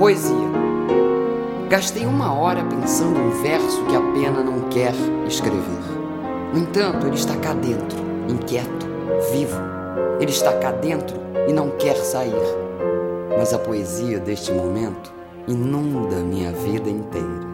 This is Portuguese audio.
Poesia. Gastei uma hora pensando um verso que a pena não quer escrever. No entanto, ele está cá dentro, inquieto, vivo. Ele está cá dentro e não quer sair. Mas a poesia deste momento inunda minha vida inteira.